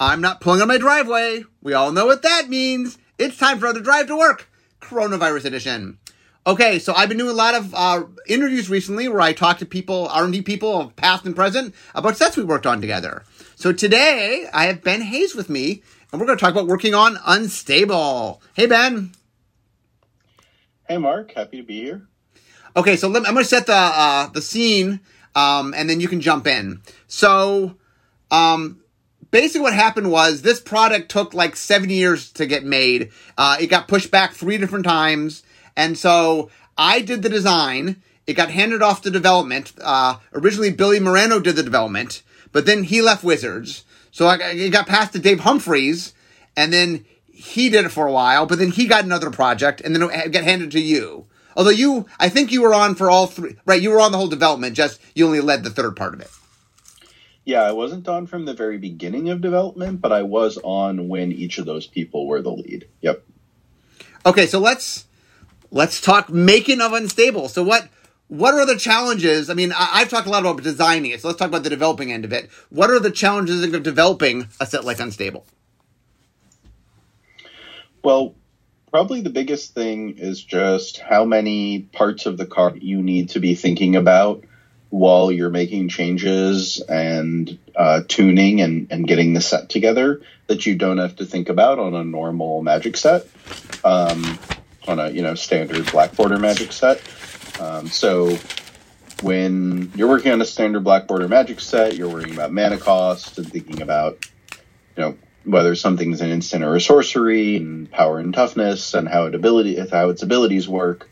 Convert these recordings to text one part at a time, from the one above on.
I'm not pulling on my driveway. We all know what that means. It's time for another drive to work, coronavirus edition. Okay, so I've been doing a lot of uh, interviews recently where I talk to people, R&D people of past and present, about sets we worked on together. So today I have Ben Hayes with me, and we're going to talk about working on Unstable. Hey, Ben. Hey, Mark. Happy to be here. Okay, so let, I'm going to set the uh, the scene, um, and then you can jump in. So, um, basically, what happened was this product took like seven years to get made. Uh, it got pushed back three different times, and so I did the design. It got handed off to development. Uh, originally, Billy Moreno did the development, but then he left Wizards, so I, it got passed to Dave Humphreys, and then he did it for a while. But then he got another project, and then it got handed to you. Although you, I think you were on for all three, right? You were on the whole development, just you only led the third part of it. Yeah, I wasn't on from the very beginning of development, but I was on when each of those people were the lead. Yep. Okay, so let's let's talk making of unstable. So what what are the challenges? I mean, I, have talked a lot about designing it, so let's talk about the developing end of it. What are the challenges of developing a set like Unstable? Well, probably the biggest thing is just how many parts of the car you need to be thinking about while you're making changes and uh, tuning and, and getting the set together that you don't have to think about on a normal magic set um, on a you know standard black border magic set um, so when you're working on a standard black border magic set you're worrying about mana cost and thinking about you know whether something's an instant or a sorcery and power and toughness and how it ability how its abilities work.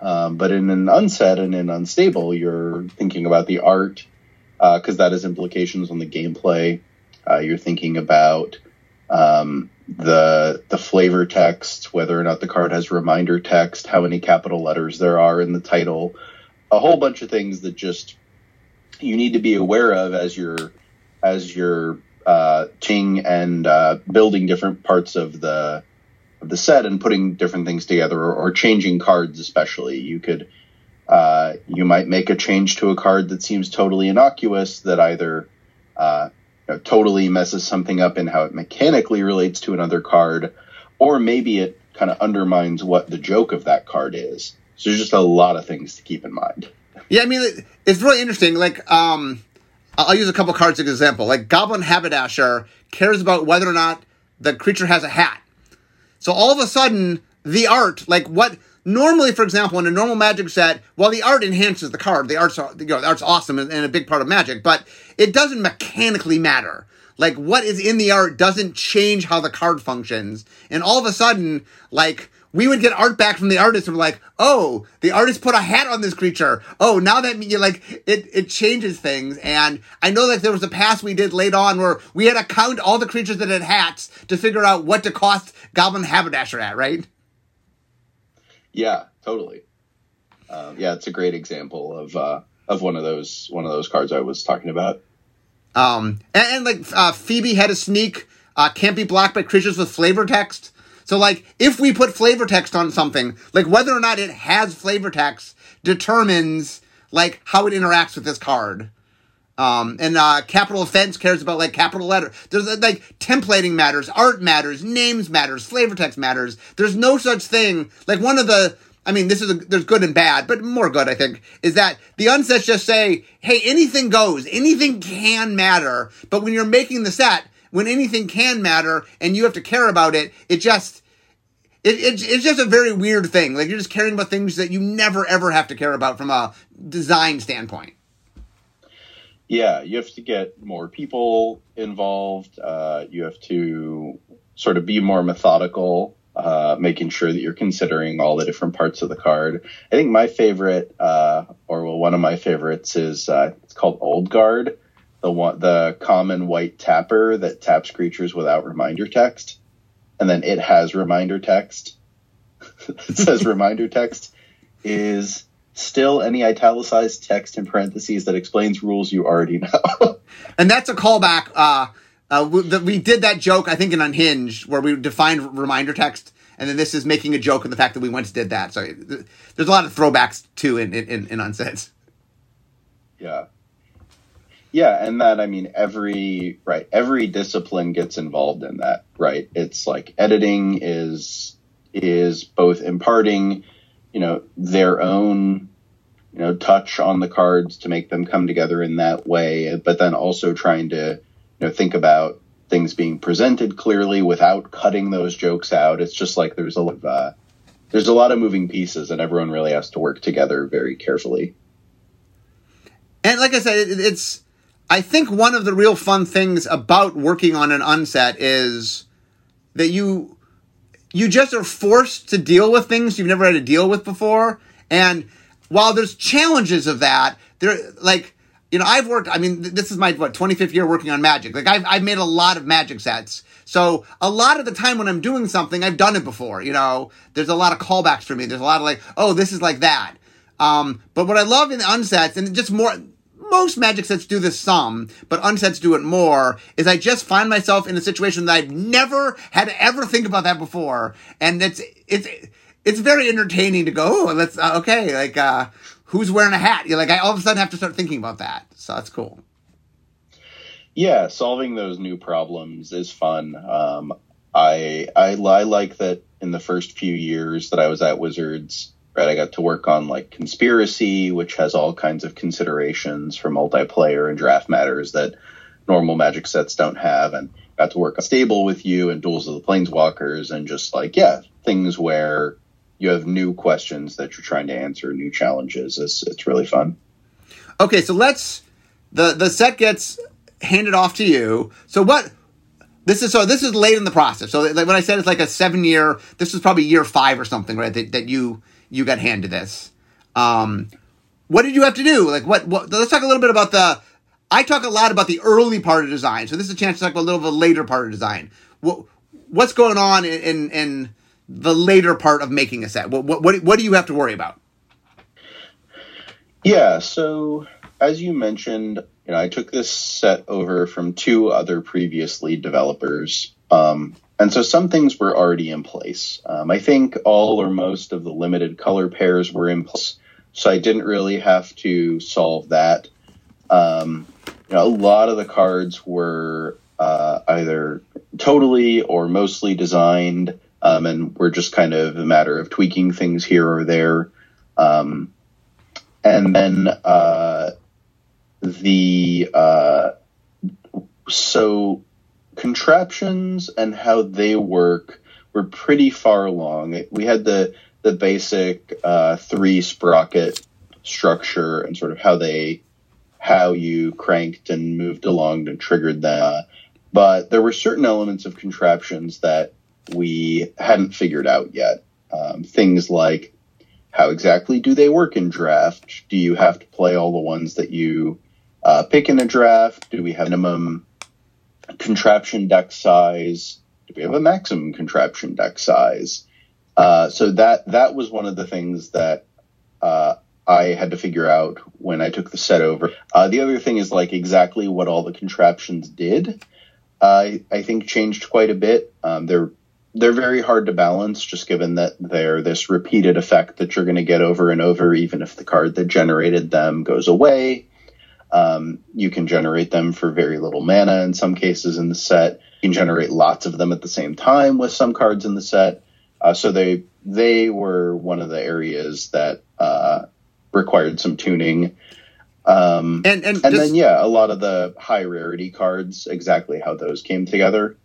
Um, but in an unset and in unstable, you're thinking about the art because uh, that has implications on the gameplay. Uh, you're thinking about um, the the flavor text, whether or not the card has reminder text, how many capital letters there are in the title, a whole bunch of things that just you need to be aware of as you're as you're uh, ting and uh, building different parts of the the set and putting different things together or, or changing cards especially you could uh, you might make a change to a card that seems totally innocuous that either uh, you know, totally messes something up in how it mechanically relates to another card or maybe it kind of undermines what the joke of that card is so there's just a lot of things to keep in mind yeah i mean it's really interesting like um I'll use a couple cards as an example. Like Goblin Haberdasher cares about whether or not the creature has a hat. So all of a sudden, the art, like what normally, for example, in a normal Magic set, while the art enhances the card, the art's you know, the art's awesome and a big part of Magic, but it doesn't mechanically matter. Like what is in the art doesn't change how the card functions, and all of a sudden, like we would get art back from the artist and we're like, oh, the artist put a hat on this creature. Oh, now that you like it it changes things. And I know that there was a pass we did late on where we had to count all the creatures that had hats to figure out what to cost Goblin Haberdasher at, right? Yeah, totally. Um, yeah, it's a great example of uh, of one of those one of those cards I was talking about. Um, and, and like uh, Phoebe had a sneak. Uh, can't be blocked by creatures with flavor text. So like if we put flavor text on something, like whether or not it has flavor text determines like how it interacts with this card. Um, and uh, capital offense cares about like capital letter. There's uh, like templating matters, art matters, names matters, flavor text matters. There's no such thing. Like one of the, I mean, this is a, there's good and bad, but more good I think is that the unsets just say, hey, anything goes, anything can matter. But when you're making the set, when anything can matter and you have to care about it, it just it, it, it's just a very weird thing. Like you're just caring about things that you never ever have to care about from a design standpoint. Yeah, you have to get more people involved. Uh, you have to sort of be more methodical, uh, making sure that you're considering all the different parts of the card. I think my favorite, uh, or well, one of my favorites is uh, it's called Old Guard, the one, the common white tapper that taps creatures without reminder text and then it has reminder text. it says reminder text is still any italicized text in parentheses that explains rules you already know. and that's a callback. Uh, uh, we, the, we, did that joke, I think, in Unhinged, where we defined reminder text, and then this is making a joke of the fact that we once did that. So there's a lot of throwbacks too in in, in, in Unsets. Yeah. Yeah, and that I mean every right every discipline gets involved in that, right? It's like editing is is both imparting, you know, their own you know touch on the cards to make them come together in that way, but then also trying to you know think about things being presented clearly without cutting those jokes out. It's just like there's a lot of uh, there's a lot of moving pieces, and everyone really has to work together very carefully. And like I said, it, it's I think one of the real fun things about working on an unset is that you you just are forced to deal with things you've never had to deal with before. And while there's challenges of that, there like you know I've worked. I mean, this is my what 25th year working on Magic. Like I've I've made a lot of Magic sets. So a lot of the time when I'm doing something, I've done it before. You know, there's a lot of callbacks for me. There's a lot of like, oh, this is like that. Um, but what I love in the unsets and just more most magic sets do this some, but unsets do it more, is I just find myself in a situation that I've never had to ever think about that before. And it's, it's, it's very entertaining to go, oh, let's, uh, okay, like, uh, who's wearing a hat? You're like, I all of a sudden have to start thinking about that. So that's cool. Yeah, solving those new problems is fun. Um, I, I, I like that in the first few years that I was at Wizards, right? I got to work on like conspiracy, which has all kinds of considerations for multiplayer and draft matters that normal magic sets don't have. And got to work on stable with you and duels of the planeswalkers and just like, yeah, things where you have new questions that you're trying to answer, new challenges. It's, it's really fun. Okay. So let's, the, the set gets handed off to you. So what, this is so. This is late in the process. So, like when I said it's like a seven year, this is probably year five or something, right? That, that you you got handed this. Um, what did you have to do? Like, what, what? Let's talk a little bit about the. I talk a lot about the early part of design, so this is a chance to talk about a little bit later part of design. What what's going on in in, in the later part of making a set? What, what what what do you have to worry about? Yeah, so as you mentioned, you know, I took this set over from two other previous lead developers. Um, and so some things were already in place. Um, I think all or most of the limited color pairs were in place, so I didn't really have to solve that. Um, you know, a lot of the cards were uh, either totally or mostly designed, um, and were just kind of a matter of tweaking things here or there. Um, and then uh, the uh, so contraptions and how they work were pretty far along. We had the the basic uh, three sprocket structure and sort of how they how you cranked and moved along and triggered them. But there were certain elements of contraptions that we hadn't figured out yet. Um, things like how exactly do they work in draft? Do you have to play all the ones that you uh, pick in a draft? Do we have minimum contraption deck size? Do we have a maximum contraption deck size? Uh, so that that was one of the things that uh, I had to figure out when I took the set over. Uh, the other thing is like exactly what all the contraptions did. I I think changed quite a bit. Um, they're they're very hard to balance, just given that they're this repeated effect that you're going to get over and over, even if the card that generated them goes away. Um, you can generate them for very little mana in some cases in the set. You can generate lots of them at the same time with some cards in the set. Uh, so they they were one of the areas that uh, required some tuning. Um, and and, and just, then yeah, a lot of the high rarity cards, exactly how those came together.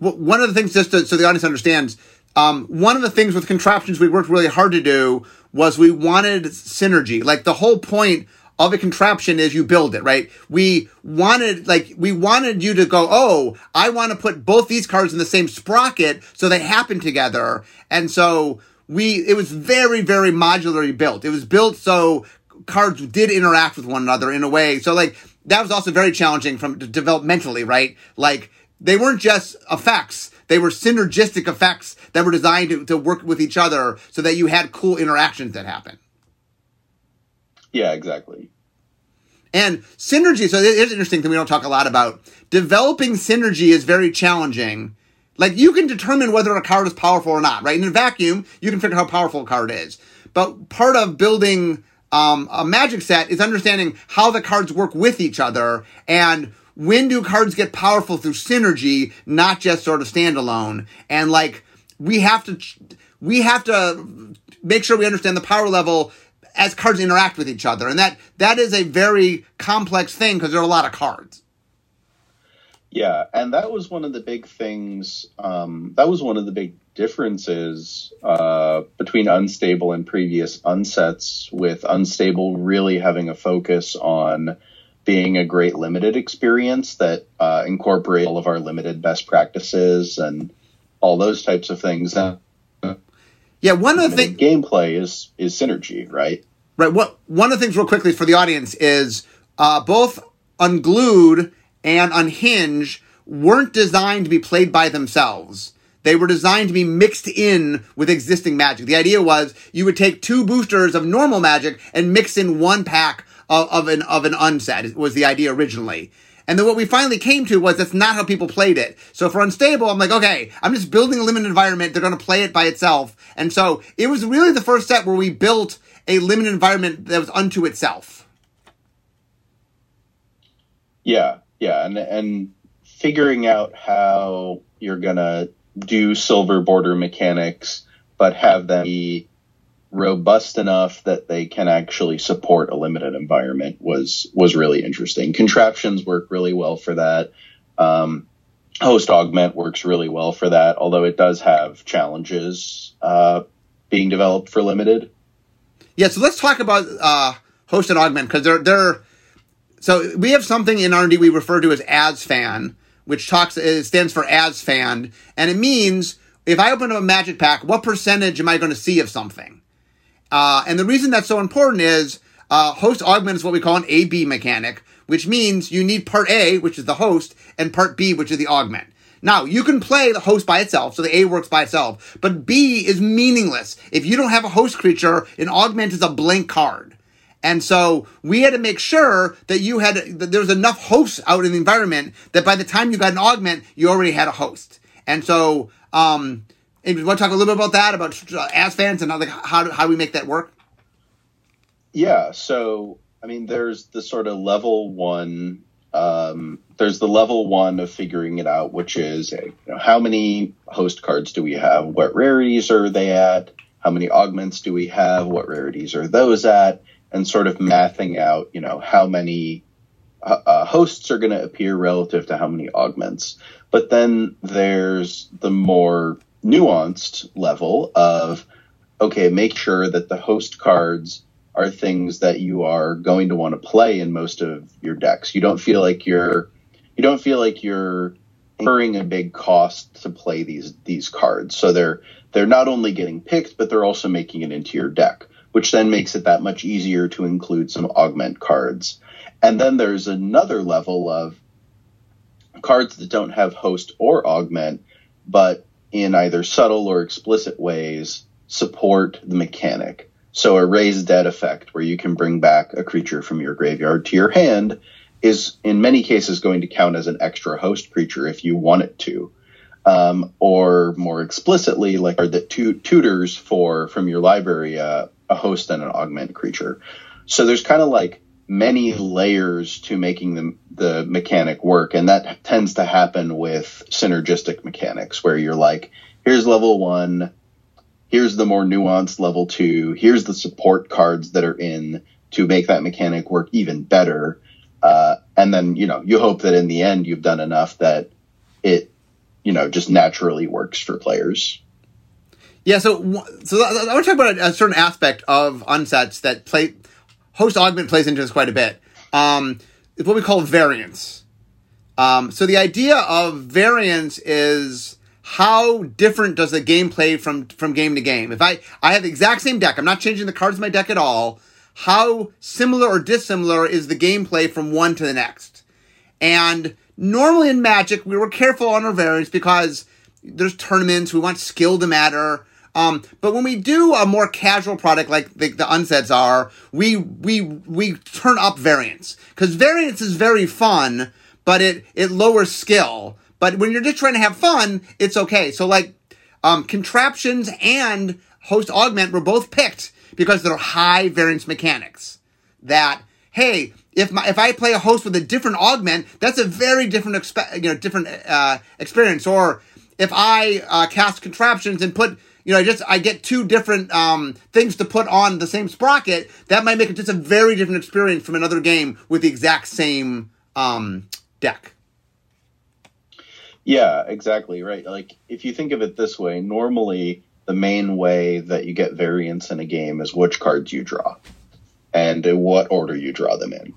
Well, one of the things, just to, so the audience understands, um, one of the things with contraptions we worked really hard to do was we wanted synergy. Like the whole point of a contraption is you build it, right? We wanted, like, we wanted you to go, oh, I want to put both these cards in the same sprocket so they happen together. And so we, it was very, very modularly built. It was built so cards did interact with one another in a way. So like, that was also very challenging from developmentally, right? Like, they weren't just effects. They were synergistic effects that were designed to, to work with each other so that you had cool interactions that happen. Yeah, exactly. And synergy, so it is interesting thing we don't talk a lot about. Developing synergy is very challenging. Like you can determine whether a card is powerful or not, right? In a vacuum, you can figure out how powerful a card is. But part of building um, a magic set is understanding how the cards work with each other and when do cards get powerful through synergy, not just sort of standalone. And like, we have to, we have to make sure we understand the power level as cards interact with each other. And that, that is a very complex thing because there are a lot of cards. Yeah, and that was one of the big things. Um, that was one of the big differences uh, between unstable and previous unsets. With unstable really having a focus on being a great limited experience that uh, all of our limited best practices and all those types of things. Uh, yeah, one of the things gameplay is is synergy, right? Right. What one of the things, real quickly, for the audience is uh, both unglued and Unhinged weren't designed to be played by themselves. They were designed to be mixed in with existing magic. The idea was you would take two boosters of normal magic and mix in one pack of, of an of an unset was the idea originally. And then what we finally came to was that's not how people played it. So for unstable, I'm like, okay, I'm just building a limited environment. They're going to play it by itself. And so it was really the first set where we built a limited environment that was unto itself. Yeah, yeah, and and figuring out how you're gonna do silver border mechanics, but have them be robust enough that they can actually support a limited environment was was really interesting. Contraptions work really well for that. Um, host augment works really well for that, although it does have challenges uh, being developed for limited. Yeah, so let's talk about uh, host and augment because they're they're so we have something in R&D we refer to as ASFAN, which talks it stands for ASFAN, and it means if I open up a magic pack, what percentage am I going to see of something? Uh, and the reason that's so important is uh, host augment is what we call an A-B mechanic, which means you need part A, which is the host, and part B, which is the augment. Now, you can play the host by itself, so the A works by itself, but B is meaningless. If you don't have a host creature, an augment is a blank card. And so we had to make sure that you had, that there was enough hosts out in the environment that by the time you got an augment, you already had a host. And so, um, you want to talk a little bit about that, about uh, ASFANs and how, like, how, how we make that work? Yeah. So, I mean, there's the sort of level one, um, there's the level one of figuring it out, which is you know, how many host cards do we have? What rarities are they at? How many augments do we have? What rarities are those at? and sort of mathing out, you know, how many uh, uh hosts are going to appear relative to how many augments. But then there's the more nuanced level of, okay, make sure that the host cards are things that you are going to want to play in most of your decks. You don't feel like you're, you don't feel like you're incurring a big cost to play these these cards. So they're they're not only getting picked, but they're also making it into your deck which then makes it that much easier to include some augment cards. And then there's another level of cards that don't have host or augment, but in either subtle or explicit ways support the mechanic. So a raise dead effect where you can bring back a creature from your graveyard to your hand is in many cases going to count as an extra host creature if you want it to. Um, or more explicitly, like are the tu- tutors for from your library uh, a host and an augment creature. So there's kind of like many layers to making the, the mechanic work. And that tends to happen with synergistic mechanics where you're like, here's level one, here's the more nuanced level two, here's the support cards that are in to make that mechanic work even better. Uh, and then, you know, you hope that in the end you've done enough that it, you know, just naturally works for players. Yeah, so so I want to talk about a, certain aspect of unsets that play host augment plays into this quite a bit. Um, it's what we call variance. Um, so the idea of variance is how different does the game play from from game to game. If I I have the exact same deck, I'm not changing the cards in my deck at all. How similar or dissimilar is the gameplay from one to the next? And normally in Magic, we were careful on our variance because there's tournaments. We want skill to matter. Um, but when we do a more casual product like the, the unsets are, we we we turn up variance because variance is very fun, but it it lowers skill. But when you're just trying to have fun, it's okay. So like um, contraptions and host augment were both picked because they're high variance mechanics. That hey, if my if I play a host with a different augment, that's a very different expe- you know different uh, experience. Or if I uh, cast contraptions and put you know, I just I get two different um, things to put on the same sprocket. That might make it just a very different experience from another game with the exact same um, deck. Yeah, exactly right. Like if you think of it this way, normally the main way that you get variance in a game is which cards you draw and what order you draw them in.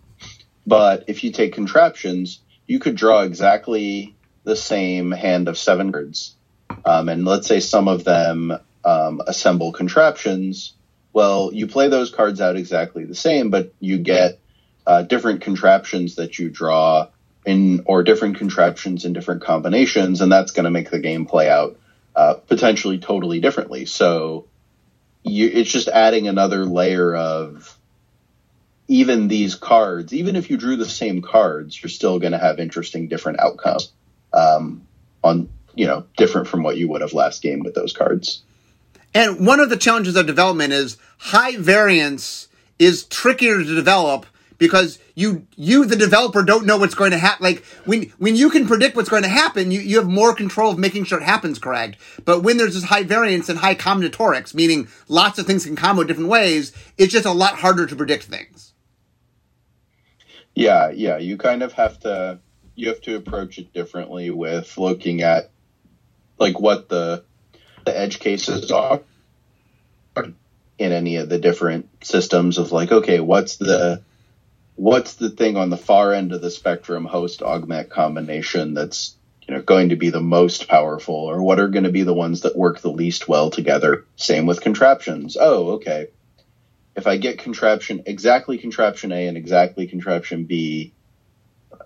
But if you take contraptions, you could draw exactly the same hand of seven cards. Um, and let's say some of them um, assemble contraptions. Well, you play those cards out exactly the same, but you get uh, different contraptions that you draw in, or different contraptions in different combinations, and that's going to make the game play out uh, potentially totally differently. So you, it's just adding another layer of even these cards. Even if you drew the same cards, you're still going to have interesting different outcomes um, on you know different from what you would have last game with those cards. And one of the challenges of development is high variance is trickier to develop because you you the developer don't know what's going to happen like when when you can predict what's going to happen you, you have more control of making sure it happens correct but when there's this high variance and high combinatorics meaning lots of things can combo different ways it's just a lot harder to predict things yeah yeah you kind of have to you have to approach it differently with looking at like what the the edge cases are in any of the different systems of like okay what's the what's the thing on the far end of the spectrum host augment combination that's you know going to be the most powerful? Or what are going to be the ones that work the least well together? Same with contraptions. Oh okay. If i get contraption exactly contraption a and exactly contraption b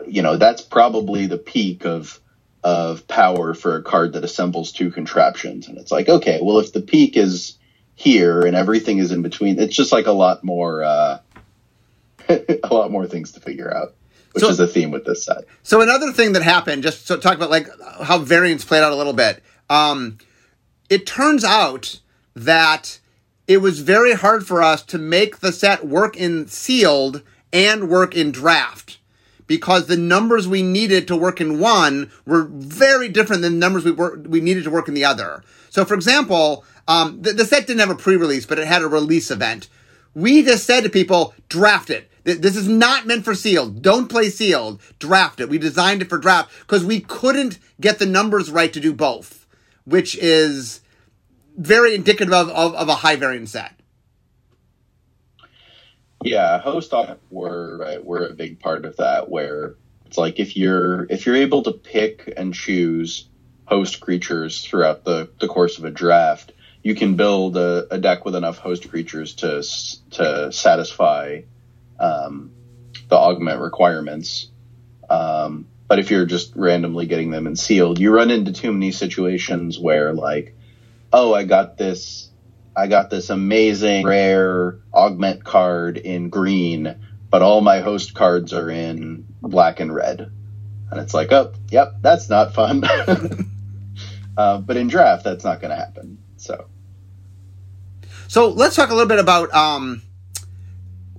you know that's probably the peak of of power for a card that assembles two contraptions and it's like okay well if the peak is here and everything is in between it's just like a lot more uh a lot more things to figure out, which so, is a theme with this set. So another thing that happened, just to talk about like how variants played out a little bit. Um, it turns out that it was very hard for us to make the set work in sealed and work in draft because the numbers we needed to work in one were very different than the numbers we were, we needed to work in the other. So, for example, um, the, the set didn't have a pre-release, but it had a release event. We just said to people, draft it. This is not meant for sealed. Don't play sealed. Draft it. We designed it for draft because we couldn't get the numbers right to do both, which is very indicative of, of, of a high variance set. Yeah, host were right, were a big part of that. Where it's like if you're if you're able to pick and choose host creatures throughout the the course of a draft, you can build a, a deck with enough host creatures to to satisfy um, the augment requirements. Um, but if you're just randomly getting them in sealed, you run into too many situations where like, oh, I got this, I got this amazing rare augment card in green, but all my host cards are in black and red, and it's like, oh, yep, that's not fun. uh, but in draft, that's not going to happen. So, so let's talk a little bit about um,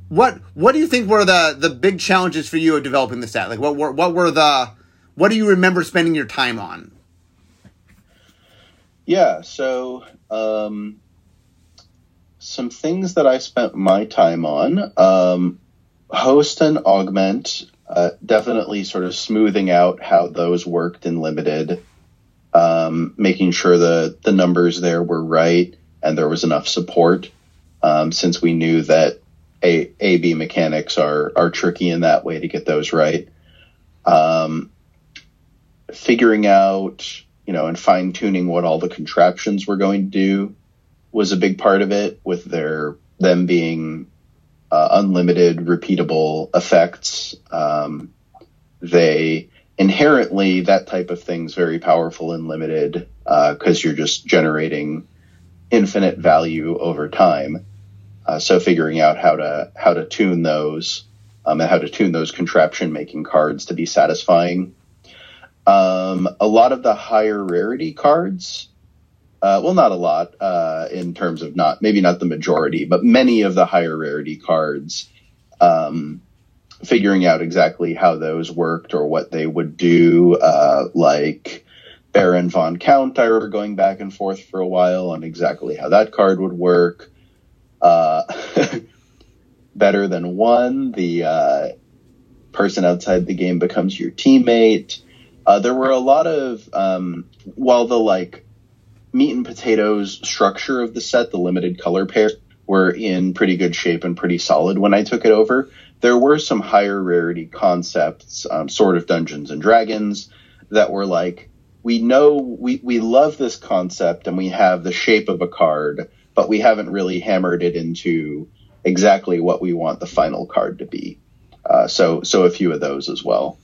what what do you think were the the big challenges for you of developing the set? Like what were what were the what do you remember spending your time on? Yeah, so um, some things that I spent my time on. Um, host and augment, uh, definitely sort of smoothing out how those worked in limited, um, making sure the the numbers there were right and there was enough support. Um, since we knew that a A B mechanics are are tricky in that way to get those right. Um, figuring out, you know, and fine tuning what all the contraptions were going to do was a big part of it. With their them being uh, unlimited, repeatable effects, um, they inherently that type of thing is very powerful and limited because uh, you're just generating infinite value over time. Uh, so figuring out how to how to tune those um, and how to tune those contraption making cards to be satisfying. Um, a lot of the higher rarity cards Uh, well, not a lot uh, in terms of not maybe not the majority, but many of the higher rarity cards. Um, figuring out exactly how those worked or what they would do, uh, like Baron von Count. I remember going back and forth for a while on exactly how that card would work. Uh, better than one, the uh, person outside the game becomes your teammate. Uh, there were a lot of um, while the like meat and potatoes structure of the set, the limited color pair, were in pretty good shape and pretty solid when I took it over. There were some higher rarity concepts, um, sort of Dungeons and Dragons, that were like, we know we, we love this concept and we have the shape of a card, but we haven't really hammered it into exactly what we want the final card to be. Uh, so so a few of those as well.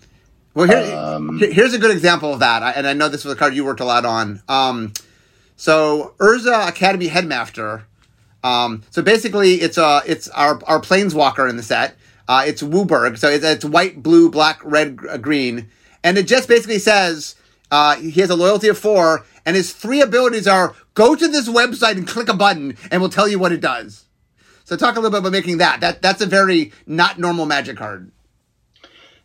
Well, here, um, here's a good example of that, and I know this was a card you worked a lot on. Um, so Urza Academy Headmaster. Um, so basically, it's a it's our our planeswalker in the set. Uh, it's WUBRG, so it's, it's white, blue, black, red, uh, green, and it just basically says uh, he has a loyalty of four, and his three abilities are go to this website and click a button, and we'll tell you what it does. So talk a little bit about making that. That that's a very not normal magic card.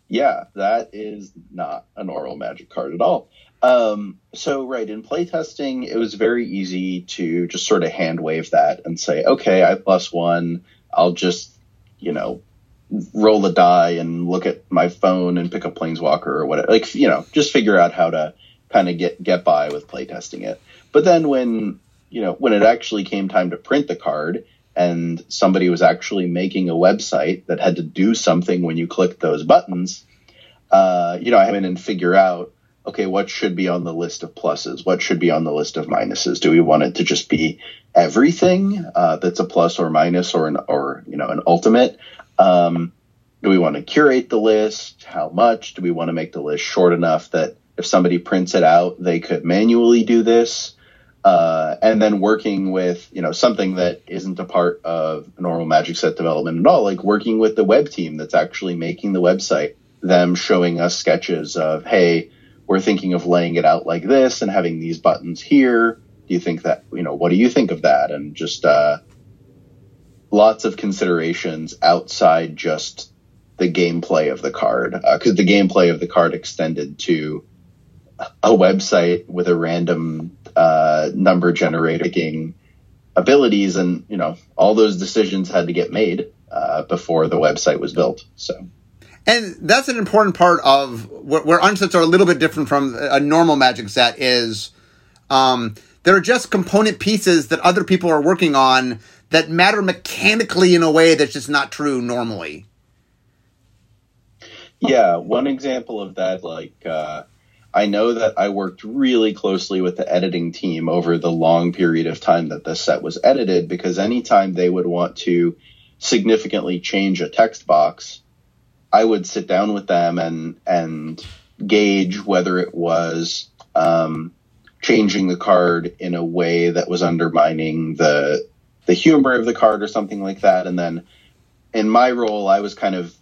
Yeah, that is not a normal magic card at all. Um, so right in playtesting, it was very easy to just sort of hand wave that and say, okay, I plus one. I'll just, you know, roll a die and look at my phone and pick a Planeswalker or whatever. Like, you know, just figure out how to kind of get get by with playtesting it. But then when you know when it actually came time to print the card, and somebody was actually making a website that had to do something when you clicked those buttons, uh, you know, I went and figure out, okay, what should be on the list of pluses? What should be on the list of minuses? Do we want it to just be everything uh, that's a plus or minus or an or you know an ultimate? Um, do we want to curate the list? How much? Do we want to make the list short enough that if somebody prints it out, they could manually do this? Uh, and then working with you know something that isn't a part of normal magic set development at all like working with the web team that's actually making the website them showing us sketches of hey we're thinking of laying it out like this and having these buttons here do you think that you know what do you think of that and just uh, lots of considerations outside just the gameplay of the card because uh, the gameplay of the card extended to a website with a random uh, number generating abilities, and you know all those decisions had to get made uh, before the website was built. So. And that's an important part of where, where unsets are a little bit different from a normal magic set is um, there are just component pieces that other people are working on that matter mechanically in a way that's just not true normally. Yeah, one example of that, like uh, I know that I worked really closely with the editing team over the long period of time that the set was edited because anytime they would want to significantly change a text box, I would sit down with them and and gauge whether it was um, changing the card in a way that was undermining the the humor of the card or something like that. And then in my role, I was kind of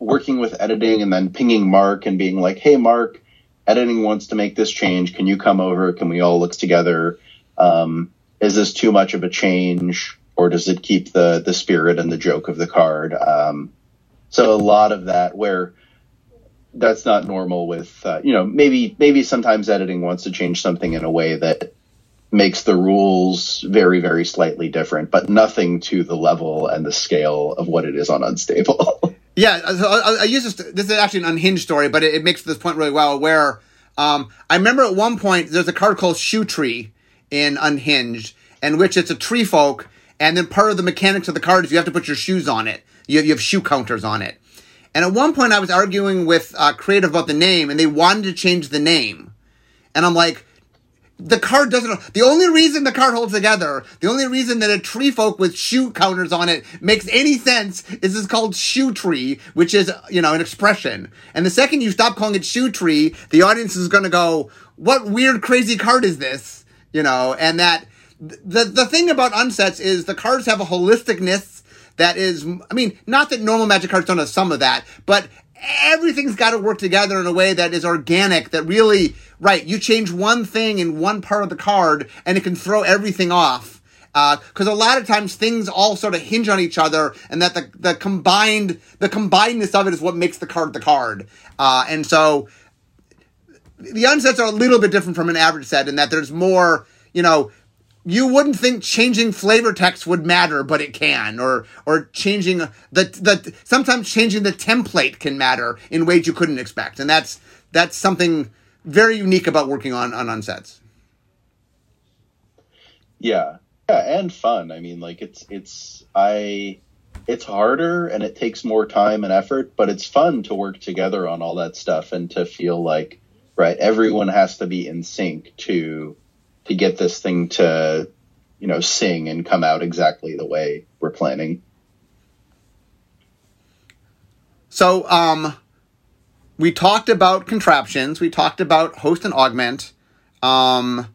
working with editing and then pinging Mark and being like, "Hey, Mark." editing wants to make this change. Can you come over? Can we all look together? Um, is this too much of a change, or does it keep the the spirit and the joke of the card? Um, so a lot of that where that's not normal with uh, you know maybe maybe sometimes editing wants to change something in a way that makes the rules very very slightly different but nothing to the level and the scale of what it is on unstable Yeah, I, I use this. This is actually an unhinged story, but it, it makes this point really well. Where um, I remember at one point there's a card called Shoe Tree in Unhinged, in which it's a tree folk, and then part of the mechanics of the card is you have to put your shoes on it. You have, you have shoe counters on it. And at one point I was arguing with uh, Creative about the name, and they wanted to change the name, and I'm like, the card doesn't. The only reason the card holds together, the only reason that a tree folk with shoe counters on it makes any sense is it's called shoe tree, which is you know an expression. And the second you stop calling it shoe tree, the audience is going to go, "What weird, crazy card is this?" You know, and that the the thing about unsets is the cards have a holisticness that is, I mean, not that normal magic cards don't have some of that, but everything's got to work together in a way that is organic, that really, right, you change one thing in one part of the card and it can throw everything off. Because uh, a lot of times things all sort of hinge on each other, and that the, the combined the combinedness of it is what makes the card the card. Uh, and so the unsets are a little bit different from an average set in that there's more, you know, you wouldn't think changing flavor text would matter, but it can, or or changing the the sometimes changing the template can matter in ways you couldn't expect, and that's that's something very unique about working on on unsets. Yeah, yeah, and fun. I mean, like it's it's I it's harder and it takes more time and effort, but it's fun to work together on all that stuff and to feel like right everyone has to be in sync to to get this thing to you know sing and come out exactly the way we're planning. So um we talked about contraptions. We talked about host and augment. Um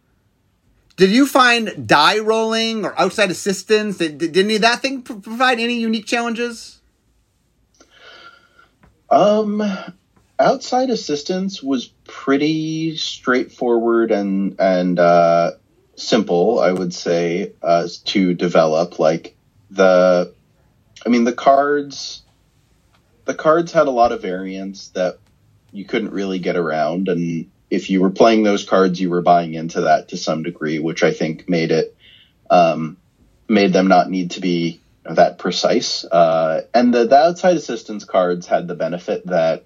did you find die rolling or outside assistance? Did, did any of that thing provide any unique challenges? Um outside assistance was pretty straightforward and and uh, simple, I would say, uh, to develop. Like the, I mean, the cards, the cards had a lot of variants that you couldn't really get around, and if you were playing those cards, you were buying into that to some degree, which I think made it um, made them not need to be that precise. Uh, and the, the outside assistance cards had the benefit that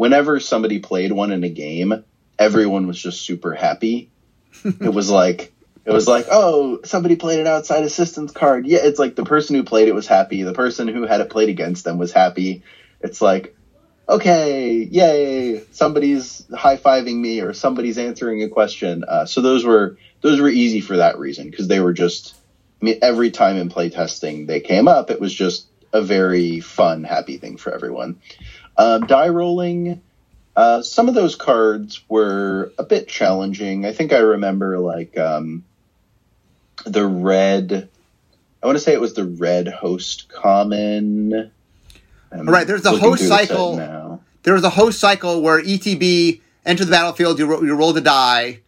whenever somebody played one in a game, everyone was just super happy. it was like it was like, oh, somebody played an outside assistance card. Yeah, it's like the person who played it was happy. The person who had it played against them was happy. It's like, okay, yay, somebody's high fiving me or somebody's answering a question. Uh, so those were those were easy for that reason because they were just. I mean, every time in playtesting they came up, it was just a very fun, happy thing for everyone. Um, die rolling, uh, some of those cards were a bit challenging. I think I remember like um, the red. I want to say it was the red host common. I'm right, there's a host cycle. Now. There was a host cycle where ETB enter the battlefield. You, ro- you roll the die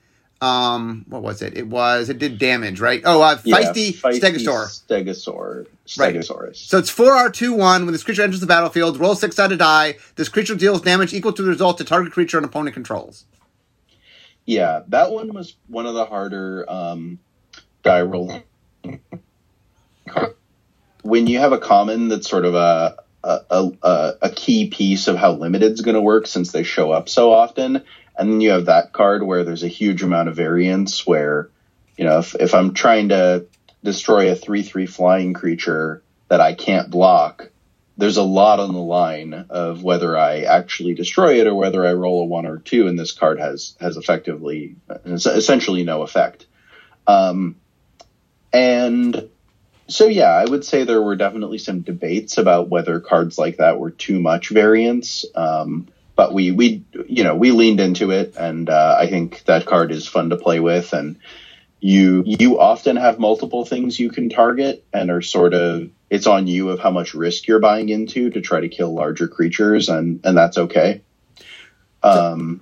um what was it it was it did damage right oh uh feisty, yeah, feisty stegosaur stegosaur stegosaurus right. so it's 4r2-1 when this creature enters the battlefield roll six sided die. This creature deals damage equal to the result to target creature an opponent controls. Yeah that one was one of the harder um die rolling when you have a common that's sort of a a, a, a key piece of how limited's going to work since they show up so often and then you have that card where there's a huge amount of variance where, you know, if, if I'm trying to destroy a 3 3 flying creature that I can't block, there's a lot on the line of whether I actually destroy it or whether I roll a one or two, and this card has has effectively essentially no effect. Um, and so yeah, I would say there were definitely some debates about whether cards like that were too much variance. Um, but we we you know we leaned into it, and uh, I think that card is fun to play with, and you you often have multiple things you can target, and are sort of it's on you of how much risk you're buying into to try to kill larger creatures, and and that's okay. Um.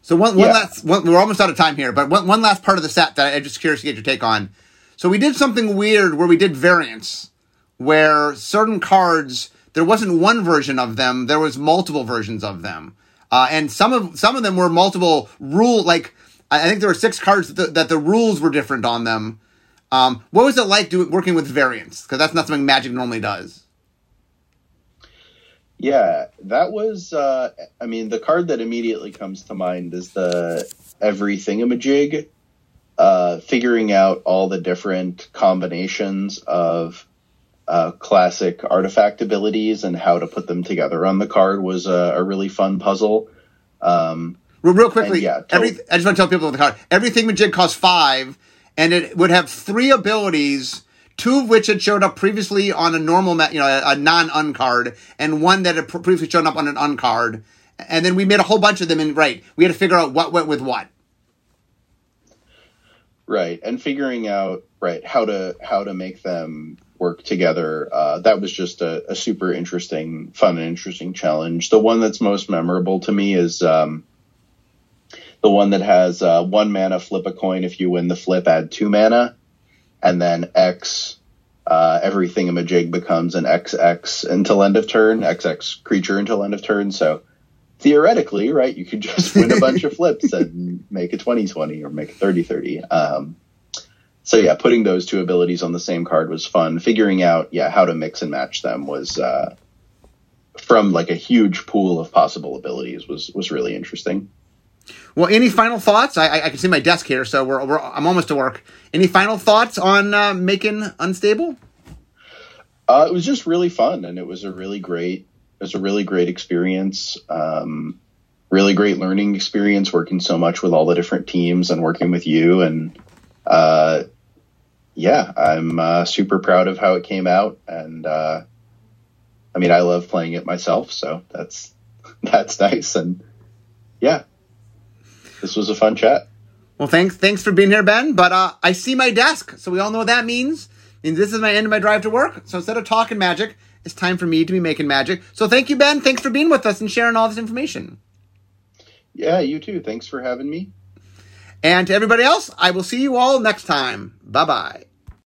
So one, one yeah. last, one, we're almost out of time here, but one, one last part of the set that I'm just curious to get your take on. So we did something weird where we did variants, where certain cards there wasn't one version of them. There was multiple versions of them. Uh, and some of some of them were multiple rule like I think there were six cards that the, that the rules were different on them. Um, what was it like doing working with variants? Because that's not something Magic normally does. Yeah, that was. Uh, I mean, the card that immediately comes to mind is the Everythingamajig. Uh, figuring out all the different combinations of uh, classic artifact abilities and how to put them together on the card was a, a really fun puzzle. Um, real, real quickly, yeah, every, I just want to tell people with the card Everythingamajig costs five, and it would have three abilities. Two of which had showed up previously on a normal, you know, a, a non-uncard, and one that had previously shown up on an uncard. And then we made a whole bunch of them, and right, we had to figure out what went with what. Right, and figuring out right how to how to make them work together. Uh, that was just a, a, super interesting, fun and interesting challenge. The one that's most memorable to me is um, the one that has uh, one mana flip a coin. If you win the flip, add two mana, and then X. Uh, Everythingamajig becomes an XX until end of turn, XX creature until end of turn. So theoretically, right, you could just win a bunch of flips and make a 20-20 or make a 30-30. Um, so yeah, putting those two abilities on the same card was fun. Figuring out yeah how to mix and match them was uh, from like a huge pool of possible abilities was was really interesting. Well, any final thoughts? I, I can see my desk here, so we're, we're I'm almost to work. Any final thoughts on uh, making unstable? Uh, it was just really fun, and it was a really great it was a really great experience. Um, really great learning experience working so much with all the different teams and working with you and uh, yeah, I'm uh, super proud of how it came out, and uh, I mean, I love playing it myself, so that's that's nice, and yeah, this was a fun chat. Well, thanks thanks for being here, Ben. But uh, I see my desk, so we all know what that means. And this is my end of my drive to work. So instead of talking magic, it's time for me to be making magic. So thank you, Ben. Thanks for being with us and sharing all this information. Yeah, you too. Thanks for having me. And to everybody else, I will see you all next time. Bye bye.